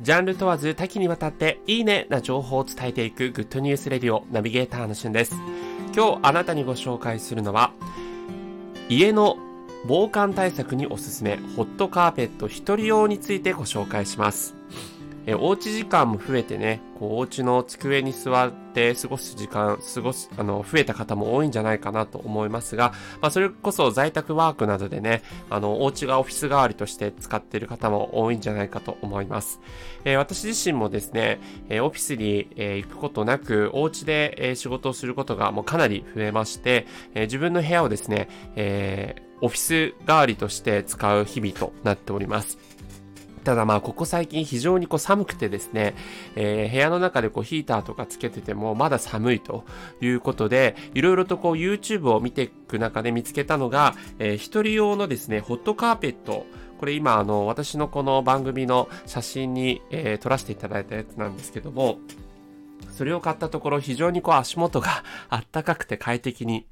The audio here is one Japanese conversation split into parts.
ジャンル問わず多岐にわたっていいねな情報を伝えていくグッドニュースレディオナビゲーターのしゅんです。今日あなたにご紹介するのは家の防寒対策におすすめホットカーペット一人用についてご紹介します。えおうち時間も増えてね、こうお家の机に座って過ごす時間、過ごす、あの、増えた方も多いんじゃないかなと思いますが、まあ、それこそ在宅ワークなどでね、あの、お家がオフィス代わりとして使っている方も多いんじゃないかと思います。えー、私自身もですね、えオフィスに、え行くことなく、お家で、え仕事をすることがもうかなり増えまして、え自分の部屋をですね、えオフィス代わりとして使う日々となっております。ただまあ、ここ最近非常にこう寒くてですね、えー、部屋の中でこうヒーターとかつけててもまだ寒いということで、いろいろとこう YouTube を見ていく中で見つけたのが、えー、一人用のですね、ホットカーペット、これ今あの、私のこの番組の写真に、えー、撮らせていただいたやつなんですけども、それを買ったところ非常にこう足元があったかくて快適に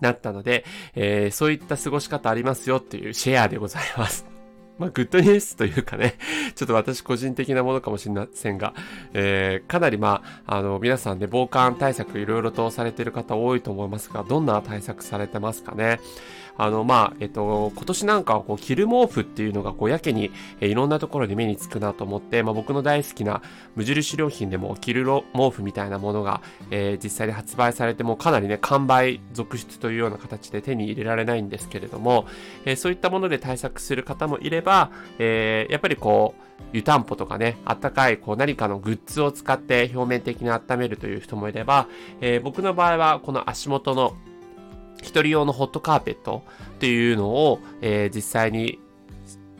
なったので、えー、そういった過ごし方ありますよっていうシェアでございます。まあ、グッドニュースというかね、ちょっと私個人的なものかもしれませんが、えー、かなりまあ、あの、皆さんで防寒対策いろいろとされている方多いと思いますが、どんな対策されてますかね？あの、まあ、えっと、今年なんかはこう、着る毛布っていうのがこう、やけに、え、いろんなところで目につくなと思って、まあ、僕の大好きな無印良品でも着る毛布みたいなものが、えー、実際に発売されてもかなりね、完売続出というような形で手に入れられないんですけれども、えー、そういったもので対策する方もいれば、えー、やっぱりこう、湯たんぽとかね、あったかいこう何かのグッズを使って表面的に温めるという人もいれば、えー、僕の場合はこの足元の一人用のホットカーペットっていうのを、えー、実際に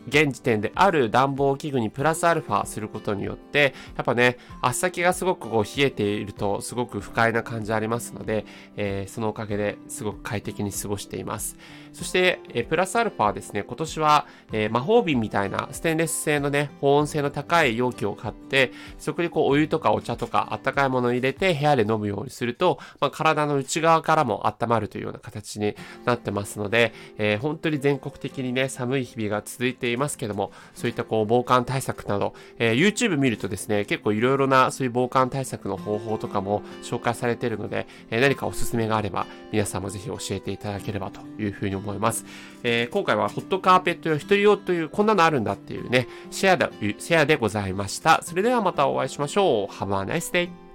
現時点である暖房器具にプラスアルファすることによって、やっぱね、足先がすごくこう冷えているとすごく不快な感じありますので、えー、そのおかげですごく快適に過ごしています。そして、えー、プラスアルファはですね、今年は、えー、魔法瓶みたいなステンレス製のね、保温性の高い容器を買って、そこにこうお湯とかお茶とかあったかいものを入れて部屋で飲むようにすると、まあ、体の内側からも温まるというような形になってますので、えー、本当に全国的にね、寒い日々が続いていますますけども、そういったこう防寒対策など、えー、YouTube 見るとですね、結構いろいろなそういう防寒対策の方法とかも紹介されているので、えー、何かおすすめがあれば、皆さんもぜひ教えていただければというふうに思います。えー、今回はホットカーペット用一人用という、こんなのあるんだっていうね、シェアで、シェアでございました。それではまたお会いしましょう。Have a nice day!